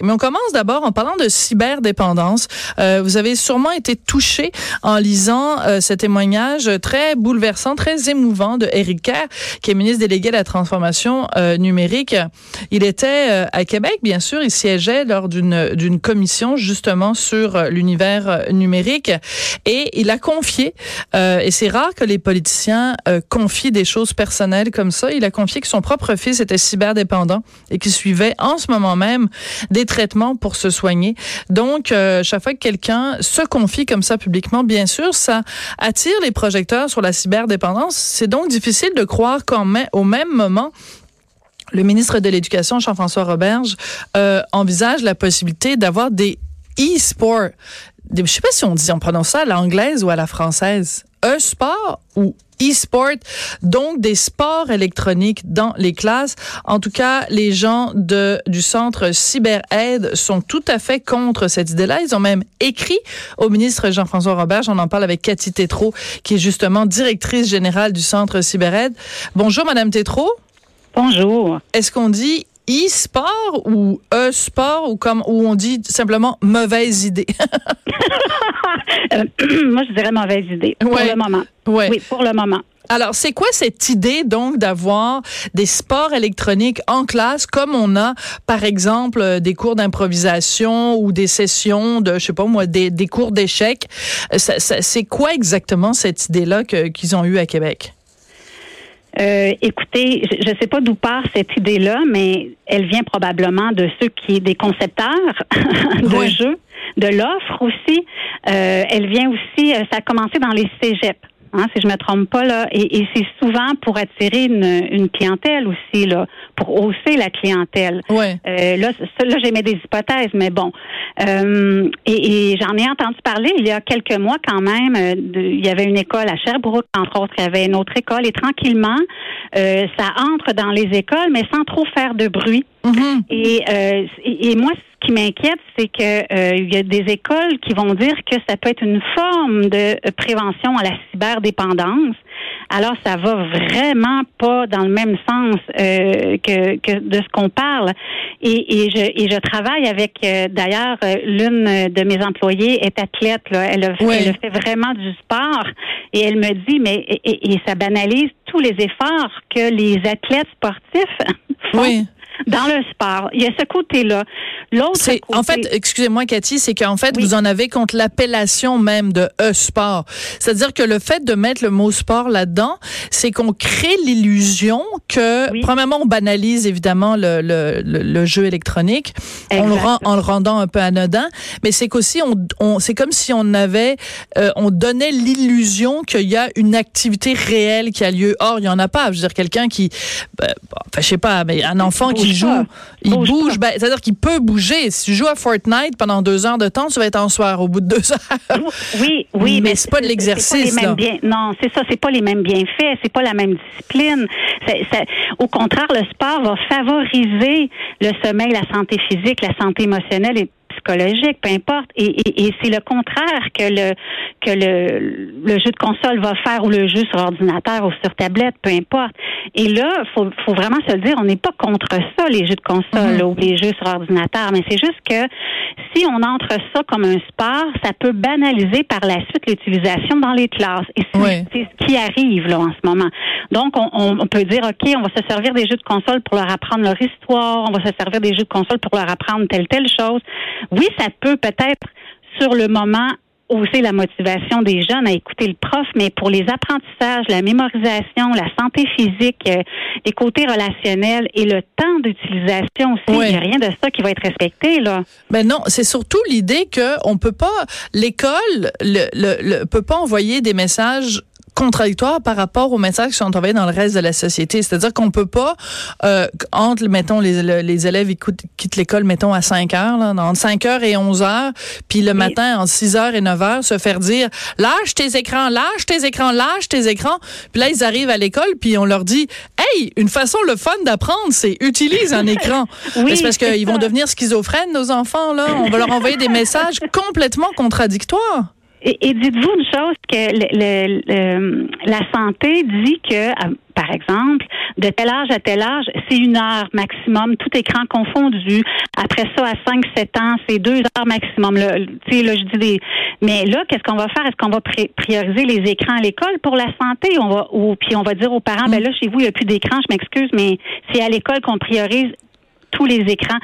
Mais on commence d'abord en parlant de cyberdépendance. Euh, vous avez sûrement été touché en lisant euh, ce témoignage très bouleversant, très émouvant de Éric Kerr, qui est ministre délégué de la transformation euh, numérique. Il était euh, à Québec, bien sûr. Il siégeait lors d'une d'une commission justement sur euh, l'univers numérique et il a confié. et c'est rare que les politiciens confient des choses personnelles comme ça. Il a confié que son propre fils était cyberdépendant et qu'il suivait en ce moment même des traitements pour se soigner. Donc, euh, chaque fois que quelqu'un se confie comme ça publiquement, bien sûr, ça attire les projecteurs sur la cyberdépendance. C'est donc difficile de croire qu'au même moment, le ministre de l'Éducation, Jean-François Roberge, euh, envisage la possibilité d'avoir des e-sports. Je sais pas si on dit, on prononce ça à l'anglaise ou à la française. E-sport ou e-sport, donc des sports électroniques dans les classes. En tout cas, les gens de, du centre CyberAide sont tout à fait contre cette idée-là. Ils ont même écrit au ministre Jean-François Robert. J'en en parle avec Cathy Tétrault, qui est justement directrice générale du centre CyberAide. Bonjour, Madame Tétrault. Bonjour. Est-ce qu'on dit e-sport ou e-sport ou comme où on dit simplement mauvaise idée? Euh, moi, je dirais mauvaise idée pour Ouais. le moment. Ouais. Oui, pour le moment. Alors, c'est quoi cette idée donc d'avoir des sports électroniques en classe comme on a par exemple euh, des cours d'improvisation ou des sessions de je sais pas moi des, des cours d'échecs? Euh, C'est quoi exactement cette idée-là que- qu'ils ont eu à Québec? Euh, écoutez, je ne sais pas d'où part cette idée-là, mais elle vient probablement de ceux qui des concepteurs de jeux, de l'offre aussi. Euh, elle vient aussi, euh, ça a commencé dans les cégeps. Hein, si je me trompe pas là, et, et c'est souvent pour attirer une, une clientèle aussi là, pour hausser la clientèle. Ouais. Euh, là, ça, là, j'émets des hypothèses, mais bon. Euh, et et j'en ai entendu parler il y a quelques mois quand même. euh, de- il y avait une école à Sherbrooke, entre autres, il y avait une autre école. Et tranquillement, euh, ça entre dans les écoles, mais sans trop faire de bruit. Mhm. Et, euh, et, et moi, ce qui m'inquiète, c'est que euh, il y a des écoles qui vont dire que ça peut être une forme de prévention à la cyberdépendance. Alors, ça va vraiment pas dans le même sens euh, que, que de ce qu'on parle. Et, et, je, et je travaille avec, euh, d'ailleurs, l'une de mes employées est athlète. Là. Elle, a, Oui. elle fait vraiment du sport. Et elle me dit, mais et, et- et ça banalise tous les efforts que les athlètes sportifs font Oui. Dans le sport. Il y a ce côté-là. L'autre côté, en fait, excusez-moi Cathy, c'est qu'en fait Oui. vous en avez contre l'appellation même de e-sport. C'est-à-dire que le fait de mettre le mot sport là-dedans, c'est qu'on crée l'illusion que Oui. premièrement on banalise évidemment le, le, le, le jeu électronique, on le rend en le rendant un peu anodin, mais c'est qu'aussi on, on c'est comme si on avait euh, on donnait l'illusion qu'il y a une activité réelle qui a lieu. Or il y en a pas. Je veux dire quelqu'un qui ben, enfin je sais pas, mais un enfant qui bouge joue, pas. il Bouge bouge, ben, c'est-à-dire qu'il peut bouger. Si tu joues à Fortnite pendant deux heures de temps, tu vas être en soir au bout de deux heures. Oui, oui, Mais c'est pas de l'exercice, Non, c'est ça, c'est pas les mêmes bienfaits, c'est pas la même discipline. Au contraire, le sport va favoriser le sommeil, la santé physique, la santé émotionnelle et psychologique, peu importe. Et, et- et c'est le contraire que le que le, le jeu de console va faire ou le jeu sur ordinateur ou sur tablette, peu importe. Et là, faut faut vraiment se le dire, on n'est pas contre ça, les jeux de console Mhm. ou les jeux sur ordinateur, mais c'est juste que si on entre ça comme un sport, ça peut banaliser par la suite l'utilisation dans les classes. Et c'est ce qui arrive là en ce moment. Donc, on, on- peut dire, OK, on va se servir des jeux de console pour leur apprendre leur histoire, on va se servir des jeux de console pour leur apprendre telle, telle chose. Oui, ça peut peut-être, sur le moment, hausser la motivation des jeunes à écouter le prof, mais pour les apprentissages, la mémorisation, la santé physique, euh, les côtés relationnels et le temps d'utilisation aussi, Ouais. il n'y a rien de ça qui va être respecté, là. Ben non, c'est surtout l'idée que on peut pas, l'école le, le, le- peut pas envoyer des messages contradictoire par rapport aux messages qui sont envoyés dans le reste de la société. C'est-à-dire qu'on peut pas, euh, entre, mettons, les, les élèves ils quittent l'école, mettons, à 5 heures, là, entre 5 heures et 11 heures, puis le matin, entre 6 heures et 9 heures, se faire dire, lâche tes écrans, lâche tes écrans, lâche tes écrans. Puis là, ils arrivent à l'école, puis on leur dit, hey, une façon le fun d'apprendre, c'est utilise un écran. oui, c'est parce qu'ils vont devenir schizophrènes, nos enfants, là. On va leur envoyer des messages complètement contradictoires. Et, dites-vous une chose que la santé dit que, par exemple, de tel âge à tel âge, c'est une heure maximum, tout écran confondu. Après ça, à 5-7 ans, c'est deux heures maximum. Là, là, je dis des... Mais là, qu'est-ce qu'on va faire? Est-ce qu'on va prioriser les écrans à l'école pour la santé? On va, ou puis on va dire aux parents, ben là, chez vous, il n'y a plus d'écran, je m'excuse, mais c'est à l'école qu'on priorise tous les écrans.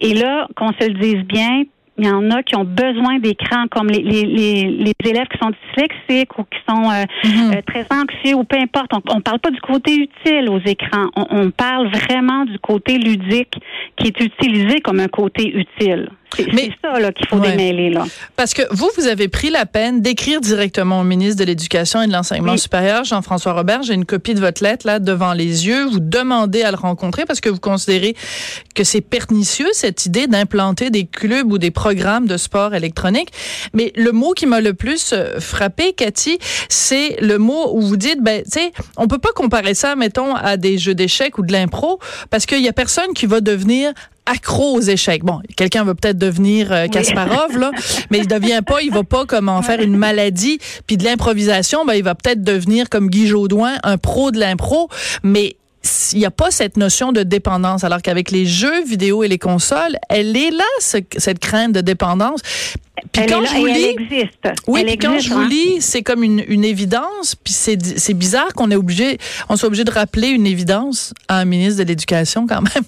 Et là, qu'on se le dise bien, il y en a qui ont besoin d'écran, comme les, les, les, élèves qui sont dyslexiques ou qui sont euh, mhm. euh, très anxieux ou peu importe. On ne parle pas du côté utile aux écrans. On, on parle vraiment du côté ludique qui est utilisé comme un côté utile. C'est ça qu'il faut démêler. Là. Parce que vous, vous avez pris la peine d'écrire directement au ministre de l'Éducation et de l'Enseignement supérieur, Jean-François Robert. J'ai une copie de votre lettre là devant les yeux. Vous demandez à le rencontrer parce que vous considérez que c'est pernicieux cette idée d'implanter des clubs ou des programmes de sport électronique. Mais le mot qui m'a le plus euh, frappé, Cathy, c'est le mot où vous dites, ben, tu sais, on peut pas comparer ça, mettons, à des jeux d'échecs ou de l'impro parce qu'il y a personne qui va devenir accro aux échecs. Bon, quelqu'un va peut-être devenir euh, Kasparov là, mais il devient pas, il va pas comme en faire une maladie, puis de l'improvisation, ben il va peut-être devenir comme Guy Jodoin, un pro de l'impro, mais il n'y a pas cette notion de dépendance, alors qu'avec les jeux vidéo et les consoles, elle est là, cette crainte de dépendance. Puis quand je vous lis, oui, quand je vous lis, c'est comme une, une évidence. Puis c'est bizarre qu'on est obligé, on soit obligé de rappeler une évidence à un ministre de l'Éducation quand même.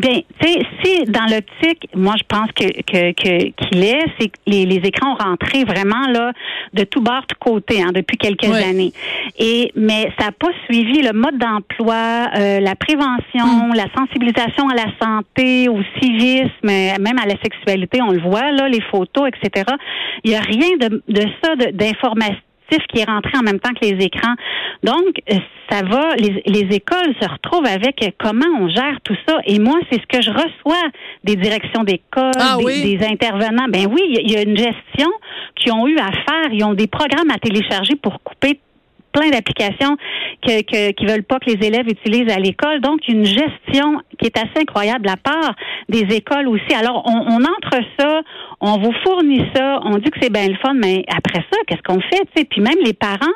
Bien, tu sais, si dans l'optique, moi je pense que qu'il est, c'est que les, les, écrans ont rentré vraiment là de tout bord, de côté, hein, depuis quelques années. Et mais ça n'a pas suivi le mode d'emploi, euh, la prévention, mm. la sensibilisation à la santé, au civisme, même à la sexualité, on le voit là, les photos, etc. Il y a rien de, de ça d'information qui est rentré en même temps que les écrans. Donc, euh, ça va, les, les écoles se retrouvent avec comment on gère tout ça? Et moi, c'est ce que je reçois des directions d'école, ah des, des, intervenants. Ben oui, il y a une gestion qui ont eu à faire. Ils ont des programmes à télécharger pour couper plein d'applications que, que, qui veulent pas que les élèves utilisent à l'école. Donc, une gestion qui est assez incroyable à part des écoles aussi. Alors, on, on entre ça, on vous fournit ça, on dit que c'est bien le fun, mais après ça, qu'est-ce qu'on fait? sais? Puis même les parents,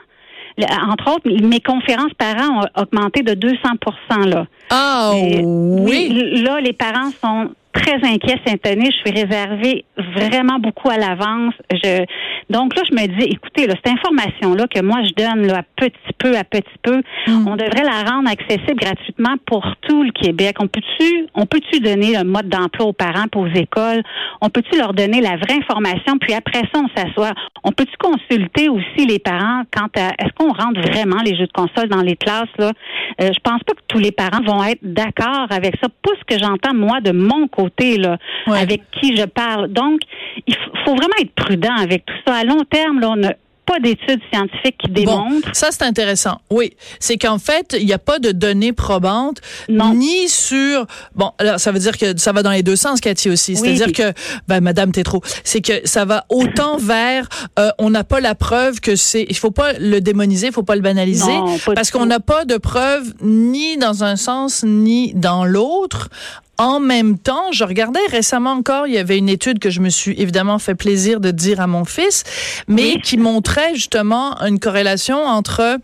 entre autres, mes conférences parents ont augmenté de 200% là. Ah oui. Là, les parents sont très inquiets cette année. Je suis réservée vraiment beaucoup à l'avance. Je donc là, je me dis, écoutez, là, cette information-là que moi je donne là, à petit peu à petit peu, mm. on devrait la rendre accessible gratuitement pour tout le Québec. On peut-tu, on peut-tu donner un mode d'emploi aux parents, pour aux écoles? On peut-tu leur donner la vraie information? Puis après ça, on s'assoit. On peut-tu consulter aussi les parents quant à est-ce qu'on rentre vraiment les jeux de console dans les classes? Là? Euh, je pense pas que tous les parents vont être d'accord avec ça. Pas ce que j'entends moi de mon côté là, avec qui je parle. Donc, il faut vraiment être prudent avec tout ça. À long terme, là, on a pas d'études scientifiques qui démontrent. ça, c'est intéressant. Oui. C'est qu'en fait, il n'y a pas de données probantes, ni sur. Bon, alors, ça veut dire que ça va dans les deux sens, Cathy aussi. C'est-à-dire que, ben, Madame Tétro, c'est que ça va autant vers. Euh, on n'a pas la preuve que c'est. Il faut pas le démoniser, il faut pas le banaliser, parce qu'on n'a pas de preuve ni dans un sens ni dans l'autre. En même temps, je regardais récemment encore, il y avait une étude que je me suis évidemment fait plaisir de dire à mon fils, mais qui montrait justement une corrélation entre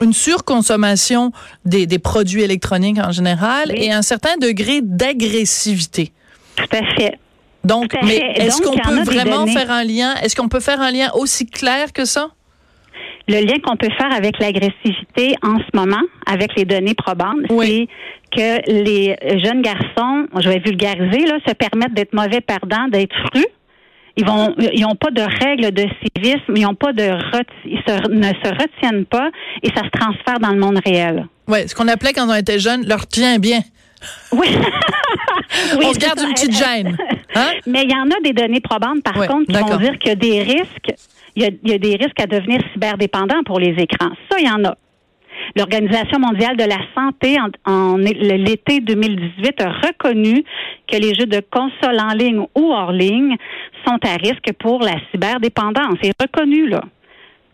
une surconsommation des, produits électroniques en général et un certain degré d'agressivité. Tout à fait. Donc, mais est-ce qu'on peut vraiment faire un lien? Est-ce qu'on peut faire un lien aussi clair que ça? Le lien qu'on peut faire avec l'agressivité en ce moment, avec les données probantes, c'est que les jeunes garçons, je vais vulgariser, là, se permettent d'être mauvais perdants, d'être frus. Ils vont, ils n'ont pas de règles de civisme, ils n'ont pas de, ils ne se retiennent pas et ça se transfère dans le monde réel. Oui, ce qu'on appelait quand on était jeune, leur tient bien. Oui. on se garde une petite gêne. Hein? Mais il y en a des données probantes, par contre, qui vont dire qu'il y a des risques il y a, il y a des risques à devenir cyberdépendants pour les écrans. Ça, il y en a. L'Organisation mondiale de la santé, en, l'été 2018, a reconnu que les jeux de console en ligne ou hors ligne sont à risque pour la cyberdépendance. C'est reconnu, là.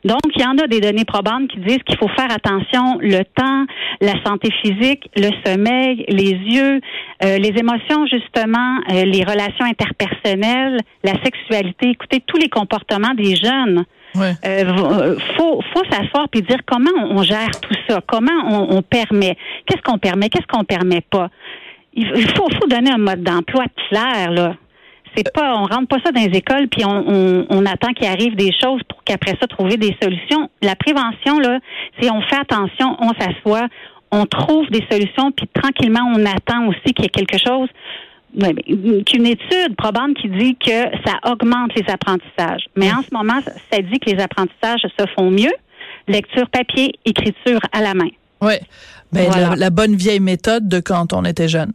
Donc, il y en a des données probantes qui disent qu'il faut faire attention le temps, la santé physique, le sommeil, les yeux, euh, les émotions, justement, euh, les relations interpersonnelles, la sexualité. Écoutez, tous les comportements des jeunes. Ouais. Euh, faut faut s'asseoir puis dire comment on, gère tout ça, comment on, on permet, qu'est-ce qu'on permet, qu'est-ce qu'on permet pas? Il faut, faut donner un mode d'emploi clair là. C'est pas, on rentre pas ça dans les écoles puis on, on, attend qu'il arrive des choses pour qu'après ça trouver des solutions. La prévention là, c'est on fait attention, on s'assoit, on trouve des solutions puis tranquillement on attend aussi qu'il y ait quelque chose. qu'une étude probante qui dit que ça augmente les apprentissages. Mais en ce moment, ça dit que les apprentissages se font mieux. Lecture papier, écriture à la main. Oui. Ben, la bonne vieille méthode de quand on était jeune.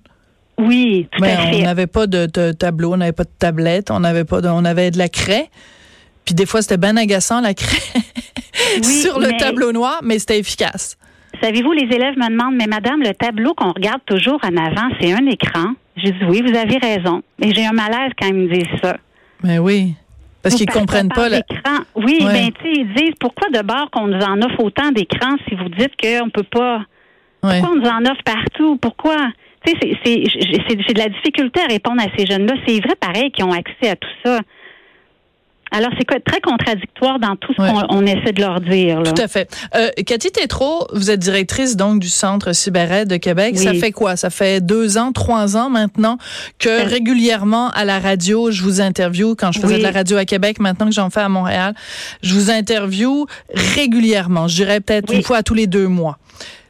Oui, tout à fait. On n'avait pas de, tableau, on n'avait pas de tablette, on avait pas de, on avait de la craie. Puis des fois, c'était bien agaçant, la craie, sur le tableau noir, mais c'était efficace. Savez-vous, les élèves me demandent, mais madame, le tableau qu'on regarde toujours en avant, c'est un écran. J'ai dit oui, vous avez raison. Mais j'ai un malaise quand ils me disent ça. Mais oui. Parce qu'ils comprennent pas l'écran. Oui, ben tu ils disent pourquoi de bord qu'on nous en offre autant d'écrans si vous dites qu'on peut pas? Pourquoi on nous en offre partout? Pourquoi? C'est de la difficulté à répondre à ces jeunes-là. C'est vrai, pareil, qui ont accès à tout ça. Alors, c'est très contradictoire dans tout ce qu'on essaie de leur dire. Tout à fait. Euh, Cathy Tétrault, vous êtes directrice donc du Centre CyberAide de Québec. Ça fait quoi? Ça fait deux ans, trois ans maintenant que euh. régulièrement à la radio, je vous interview quand je faisais de la radio à Québec, maintenant que j'en fais à Montréal, je vous interview régulièrement. Je dirais peut-être une fois tous les deux mois.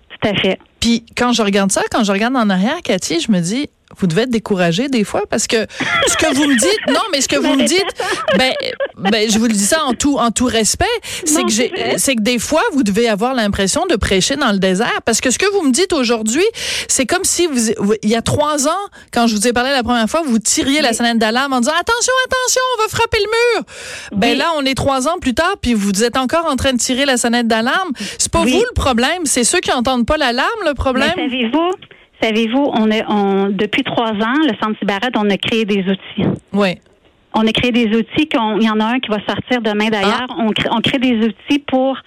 Tout à fait. Puis quand je regarde ça, quand je regarde en arrière, Cathy, je me dis, vous devez être découragé des fois parce que ce que vous me dites, non, mais ce que vous me dites, ben, ben, je vous le dis ça en tout, en tout respect, c'est que j'ai, c'est que des fois vous devez avoir l'impression de prêcher dans le désert parce que ce que vous me dites aujourd'hui, c'est comme si vous, il y a trois ans, quand je vous ai parlé la première fois, vous tiriez la sonnette d'alarme en disant attention, attention, on va frapper le mur. Ben là, on est trois ans plus tard, puis vous êtes encore en train de tirer la sonnette d'alarme. C'est pas vous le problème, c'est ceux qui entendent pas l'alarme le problème. savez-vous? Savez-vous, on, est, on depuis trois ans, le Centre Cyberade, on a créé des outils. Oui. On a créé des outils. Il y en a un qui va sortir demain d'ailleurs. Ah. On, crée, on, crée, des outils pour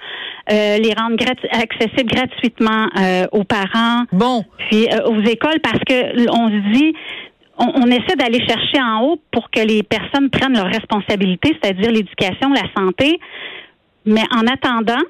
euh, les rendre accessibles gratuitement euh, aux parents. Bon. Puis euh, aux écoles parce que on se dit. On, on essaie d'aller chercher en haut pour que les personnes prennent leurs responsabilités, c'est-à-dire l'éducation, la santé. Mais en attendant,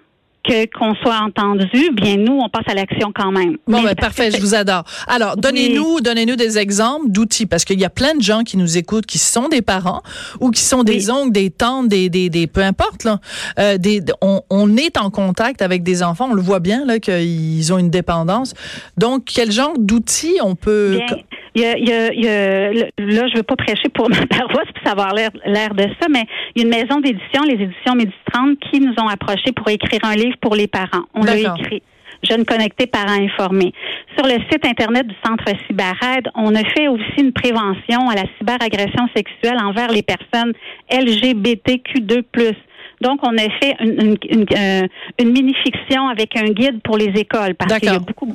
qu'on soit entendu, bien nous, on passe à l'action quand même. Bon, ben, parfait, je vous adore. Alors, donnez-nous, donnez-nous des exemples d'outils, parce qu'il y a plein de gens qui nous écoutent, qui sont des parents ou qui sont des oncles, des tantes, des, des, des peu importe là. Euh, des, on, on, est en contact avec des enfants, on le voit bien là qu'ils ont une dépendance. Donc, quel genre d'outils on peut il y a, il y a, il y a, là, je veux pas prêcher pour ma paroisse, puis ça avoir l'air de ça, mais il y a une maison d'édition, les éditions Médistrante, qui nous ont approchés pour écrire un livre pour les parents. On l'a écrit. Jeunes connectés, parents informés. Sur le site Internet du Centre CyberAide, on a fait aussi une prévention à la cyberagression sexuelle envers les personnes LGBTQ2+. Donc, on a fait une, une, euh, une, mini-fiction avec un guide pour les écoles parce qu'il y a beaucoup.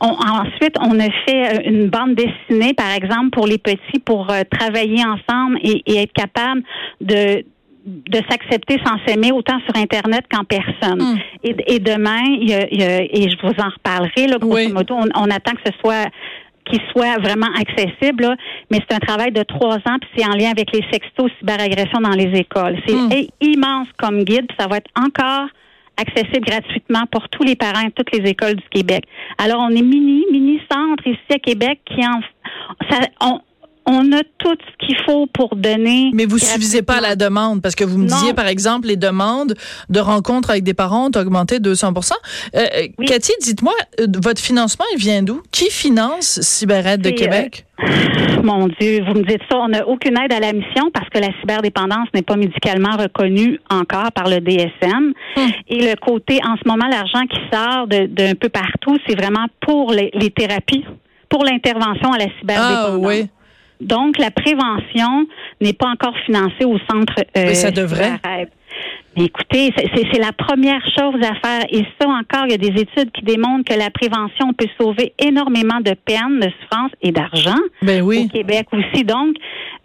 ensuite, on a fait euh, une bande dessinée, par exemple, pour les petits pour euh, travailler ensemble et, et, être capable de de s'accepter sans s'aimer autant sur internet qu'en personne. Hmm. Et, et, demain, il y a, il y a, et je vous en reparlerai là, grosso modo, on, on attend que ce soit qui soit vraiment accessible, mais c'est un travail de trois ans, puis c'est en lien avec les sextos cyberagressions dans les écoles. C'est hmm. immense comme guide, puis ça va être encore accessible gratuitement pour tous les parents et toutes les écoles du Québec. Alors, on est mini, mini centre ici à Québec qui en, ça, on, on a tout ce qu'il faut pour donner. Mais vous suffisez pas à la demande parce que vous me disiez par exemple les demandes de rencontres avec des parents ont augmenté de 200% euh, euh, Cathy, dites-moi euh, votre financement il vient d'où? Qui finance CyberAide de Québec? Mon Dieu, vous me dites ça, on n'a aucune aide à la mission parce que la cyberdépendance n'est pas médicalement reconnue encore par le DSM. Hum. Et le côté, en ce moment, l'argent qui sort d'un peu partout, c'est vraiment pour les, thérapies, pour l'intervention à la cyberdépendance. Ah, oui. Donc, la prévention n'est pas encore financée au centre. Euh, Mais ça devrait. Écoutez, c'est la première chose à faire. Et ça encore, il y a des études qui démontrent que la prévention peut sauver énormément de peine, de souffrance et d'argent. Ben oui. Au Québec aussi. Donc,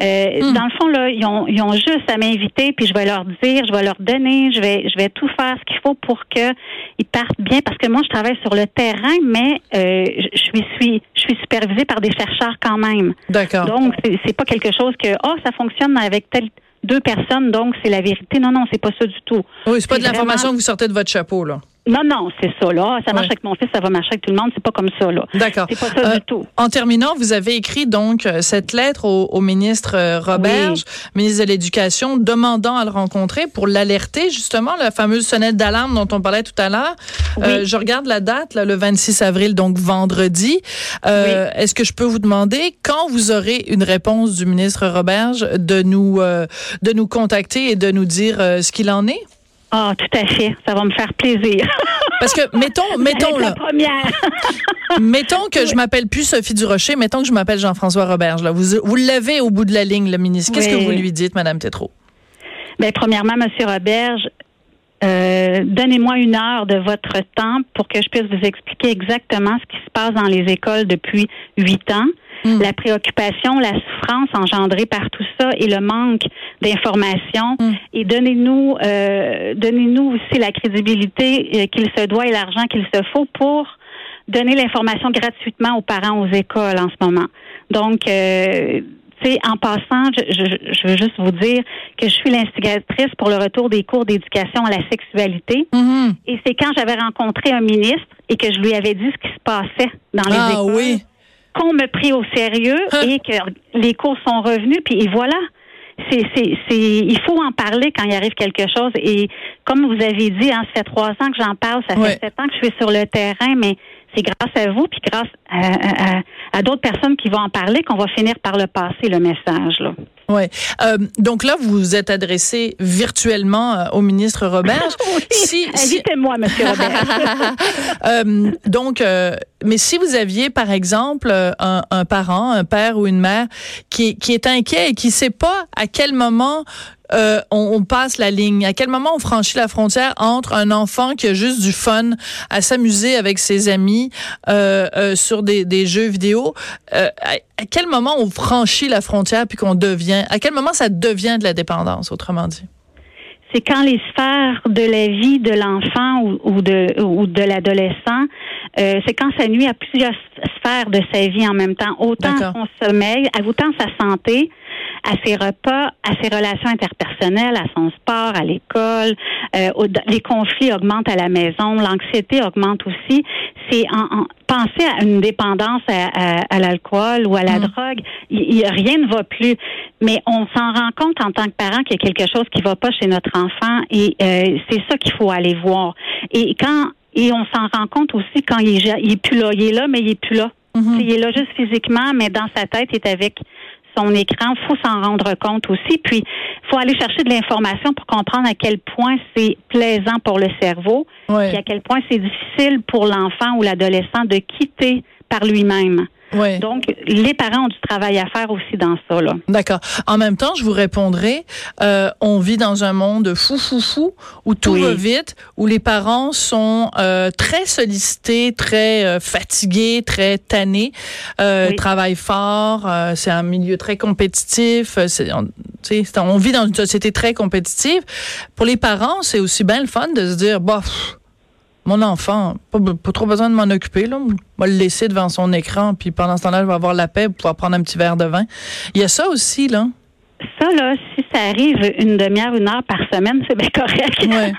euh, Hmm. dans le fond, là, ils ont, ils ont juste à m'inviter, puis je vais leur dire, je vais leur donner, je vais, je vais tout faire ce qu'il faut pour que ils partent bien. Parce que moi, je travaille sur le terrain, mais euh, je suis, suis, je suis supervisée par des chercheurs quand même. D'accord. Donc, c'est pas quelque chose que, oh, ça fonctionne avec telle deux personnes, donc c'est la vérité. Non, non, c'est pas ça du tout. Oui, c'est pas de l'information vraiment- que vous sortez de votre chapeau, là. Non, non, c'est ça, là. Ça marche Ouais. avec mon fils, ça va marcher avec tout le monde. C'est pas comme ça, là. D'accord. C'est pas ça Euh, du tout. En terminant, vous avez écrit donc euh, cette lettre au, au ministre euh, Roberge, ministre de l'Éducation, demandant à le rencontrer pour l'alerter justement, la fameuse sonnette d'alarme dont on parlait tout à l'heure. Euh, je regarde la date, là, le 26 avril, donc vendredi. Euh, Est-ce que je peux vous demander quand vous aurez une réponse du ministre Roberge de nous euh, de nous contacter et de nous dire euh, ce qu'il en est? Ah, tout à fait. Ça va me faire plaisir. Parce que mettons, mettons là, première. Mettons que je m'appelle plus Sophie Durocher, mettons que je m'appelle Jean-François Roberge. Là. Vous, vous l'avez au bout de la ligne, le ministre. Qu'est-ce Oui. que vous lui dites, Madame Tétrault? Ben, premièrement, Monsieur Roberge, euh, donnez-moi une heure de votre temps pour que je puisse vous expliquer exactement ce qui se passe dans les écoles depuis huit ans. Mm. La préoccupation, la souffrance engendrée par tout ça et le manque d'informations. Mm. Et donnez-nous, euh, donnez-nous aussi la crédibilité euh, qu'il se doit et l'argent qu'il se faut pour donner l'information gratuitement aux parents aux écoles en ce moment. Donc, euh, tu sais, en passant, je, je, je veux juste vous dire que je suis l'instigatrice pour le retour des cours d'éducation à la sexualité. Mhm. Et c'est quand j'avais rencontré un ministre et que je lui avais dit ce qui se passait dans les Ah écoles oui. Qu'on me prit au sérieux Hein? et que les cours sont revenus. Puis et voilà. C'est, c'est, c'est, il faut en parler quand il arrive quelque chose. Et comme vous avez dit, hein, ça fait trois ans que j'en parle, ça fait Ouais. sept ans que je suis sur le terrain, mais c'est grâce à vous, puis grâce à, à- à- à d'autres personnes qui vont en parler qu'on va finir par le passer, le message. Là. Ouais. Euh, donc là, vous vous êtes adressé virtuellement euh, au ministre Roberge. Si- si- Invitez-moi, Monsieur Robert. Euh, donc, euh, mais si vous aviez, par exemple, euh, un, un parent, un père ou une mère qui, qui est inquiet et qui sait pas à quel moment euh, on, on passe la ligne, à quel moment on franchit la frontière entre un enfant qui a juste du fun à s'amuser avec ses amis euh, euh, sur des, des jeux vidéo, à, à quel moment on franchit la frontière puis qu'on devient, à quel moment ça devient de la dépendance, autrement dit? c'est quand les sphères de la vie de l'enfant ou, ou de ou de l'adolescent, c'est quand ça nuit à plusieurs sphères de sa vie en même temps, autant son sommeil, autant sa santé, à ses repas, à ses relations interpersonnelles, à son sport, à l'école. Euh, les conflits augmentent à la maison, l'anxiété augmente aussi. C'est en, en penser à une dépendance à, à- à l'alcool ou à la Mm. drogue, il, il- rien ne va plus. Mais on s'en rend compte en tant que parent qu'il y a quelque chose qui va pas chez notre enfant et euh, c'est ça qu'il faut aller voir. Et quand et on s'en rend compte aussi quand il il est plus là, il est là mais il est plus là. Mhm. Il est là juste physiquement, mais dans sa tête, il est avec son écran. faut s'en rendre compte aussi. Puis, faut aller chercher de l'information pour comprendre à quel point c'est plaisant pour le cerveau, Ouais. puis à quel point c'est difficile pour l'enfant ou l'adolescent de quitter par lui-même. Ouais. Donc, les parents ont du travail à faire aussi dans ça. Là. D'accord. En même temps, je vous répondrai, euh, on vit dans un monde fou, fou, fou, où tout Oui. va vite, où les parents sont euh, très sollicités, très euh, fatigués, très tannés, euh, Oui. travaillent fort, euh, c'est un milieu très compétitif, euh, c'est- on, on vit dans une société très compétitive. Pour les parents, c'est aussi bien le fun de se dire, bah, pff, mon enfant, pas, pas trop besoin de m'en occuper. Là. Je vais le laisser devant son écran, puis pendant ce temps-là, je vais avoir la paix pour pouvoir prendre un petit verre de vin. Il y a ça aussi, là. Ça, là, si ça arrive une demi-heure, une heure par semaine, c'est bien correct. Ouais.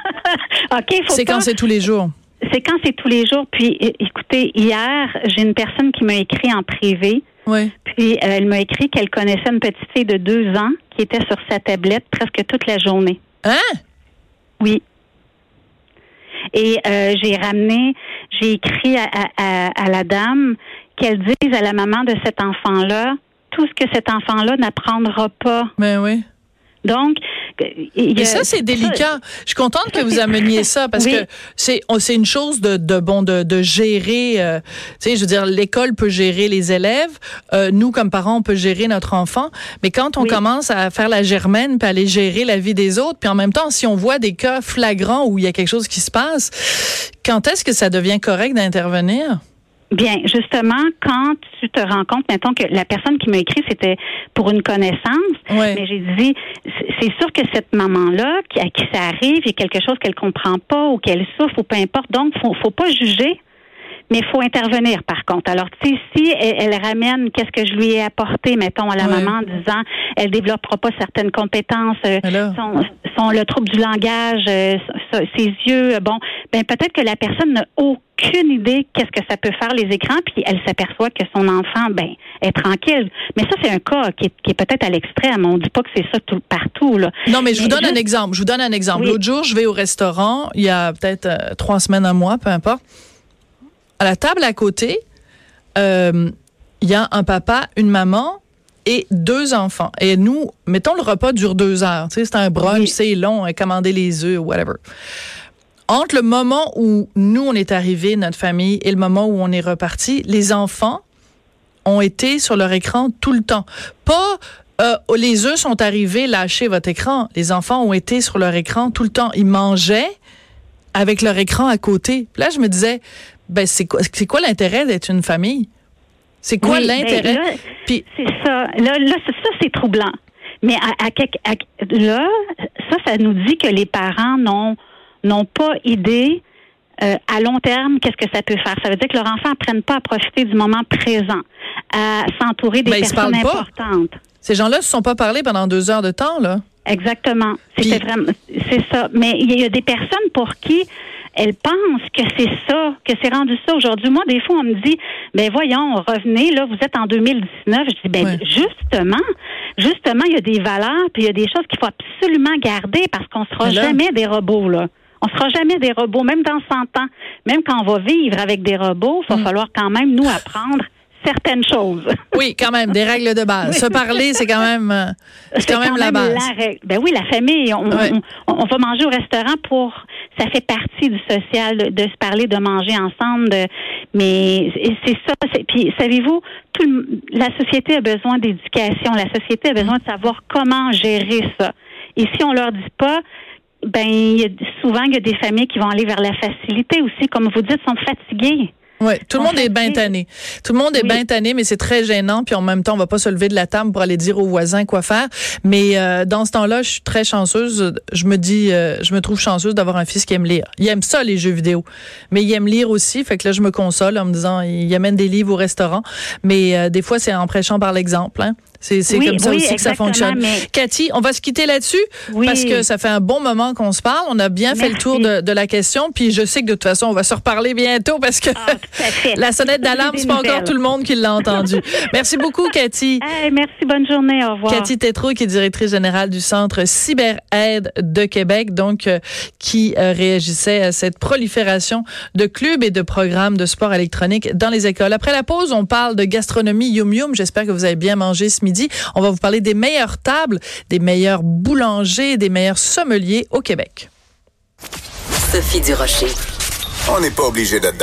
OK, faut C'est pas... quand c'est tous les jours. C'est quand c'est tous les jours. Puis, écoutez, hier, j'ai une personne qui m'a écrit en privé. Oui. Puis, euh, elle m'a écrit qu'elle connaissait une petite fille de deux ans qui était sur sa tablette presque toute la journée. Hein? Oui. Et euh, j'ai ramené, j'ai écrit à, à- à- la dame qu'elle dise à la maman de cet enfant-là tout ce que cet enfant-là n'apprendra pas Ben oui. Donc, Et ça, c'est délicat. Je suis contente que vous ameniez ça parce que c'est c'est une chose de, de bon de, de gérer. Euh, tu sais, je veux dire, l'école peut gérer les élèves. Euh, nous, comme parents, on peut gérer notre enfant. Mais quand on commence à faire la germaine puis aller gérer la vie des autres, puis en même temps, si on voit des cas flagrants où il y a quelque chose qui se passe, quand est-ce que ça devient correct d'intervenir? Bien, justement, quand tu te rends compte, mettons que la personne qui m'a écrit, c'était pour une connaissance, mais j'ai dit, c'est sûr que cette maman-là, qui, à qui ça arrive, il y a quelque chose qu'elle comprend pas ou qu'elle souffre ou peu importe, donc faut, faut pas juger mais il faut intervenir par contre. Alors, tu sais, si elle, ramène qu'est-ce que je lui ai apporté, mettons, à la maman en disant elle développera pas certaines compétences, euh, son, son, le trouble du langage, euh, ses yeux, bon, ben peut-être que la personne n'a aucune idée qu'est-ce que ça peut faire les écrans, puis elle s'aperçoit que son enfant, ben, est tranquille. Mais ça, c'est un cas qui est, peut-être à l'extrême. On dit pas que c'est ça tout partout, là. Non, mais je vous donne un exemple. Je vous donne un exemple. L'autre jour, je vais au restaurant, il y a peut-être euh, trois semaines, un mois, peu importe à la table à côté, euh, il y a un papa, une maman et deux enfants. Et nous, mettons, le repas dure deux heures. Tu sais, c'est un brunch, c'est long, à commander les œufs, whatever. Entre le moment où nous, on est arrivés, notre famille, et le moment où on est reparti, les enfants ont été sur leur écran tout le temps. Pas euh, les œufs sont arrivés, lâchez votre écran. Les enfants ont été sur leur écran tout le temps. Ils mangeaient avec leur écran à côté. là, je me disais, ben c'est quoi, c'est quoi l'intérêt d'être une famille? C'est quoi ben, l'intérêt? C'est ça. Là, là ça, c'est troublant. Mais à, à, là, ça, ça nous dit que les parents n'ont n'ont pas idée euh, à long terme qu'est-ce que ça peut faire. Ça veut dire que leurs enfants apprennent pas à profiter du moment présent, à s'entourer des ben, personnes importantes. Ces gens-là se sont pas parlé pendant deux heures de temps, là. Exactement. C'était vraiment, c'est ça. Mais il y a des personnes pour qui elles pensent que c'est ça, que c'est rendu ça aujourd'hui. Moi, des fois, on me dit, ben voyons, revenez, là, vous êtes en 2019. Je dis, ben justement, justement, il y a des valeurs, puis il y a des choses qu'il faut absolument garder parce qu'on sera jamais des robots, là. On sera jamais des robots, même dans 100 ans. Même quand on va vivre avec des robots, il va mm. falloir quand même nous apprendre certaines choses. Oui, quand même, des règles de base. Se parler, c'est quand même, euh, c'est quand, même, la base. ben oui, la famille, on, on, va manger au restaurant pour, ça fait partie du social de, se parler, de manger ensemble. De, mais c'est ça. Puis savez-vous, tout la société a besoin d'éducation. La société a besoin de savoir comment gérer ça. Et si on leur dit pas, ben souvent il y a des familles qui vont aller vers la facilité aussi, comme vous dites, sont fatiguées. Oui, tout le monde est bien tanné. Tout le monde est bien tanné, mais c'est très gênant. Puis en même temps, on va pas se lever de la table pour aller dire aux voisins quoi faire. Mais euh, dans ce temps-là, je suis très chanceuse. Je me dis, euh, je me trouve chanceuse d'avoir un fils qui aime lire. Il aime ça, les jeux vidéo. Mais il aime lire aussi. Fait que là, je me console en me disant, il amène des livres au restaurant. Mais euh, des fois, c'est en prêchant par l'exemple. Hein. C'est comme ça aussi que ça fonctionne. Cathy, on va se quitter là-dessus parce que ça fait un bon moment qu'on se parle. On a bien fait le tour de, de, la question. Puis je sais que de toute façon, on va se reparler bientôt parce que ah, la sonnette d'alarme, c'est pas encore tout le monde qui l'a entendu. merci beaucoup, Cathy. merci, bonne journée. Au revoir. Cathy Tétrault, qui est directrice générale du Centre CyberAide de Québec, donc euh, qui euh, réagissait à cette prolifération de clubs et de programmes de sport électronique dans les écoles. Après la pause, on parle de gastronomie Yum Yum. J'espère que vous avez bien mangé ce midi. On va vous parler des meilleures tables, des meilleurs boulangers, des meilleurs sommeliers au Québec. Sophie Durocher. On n'est pas obligé d'être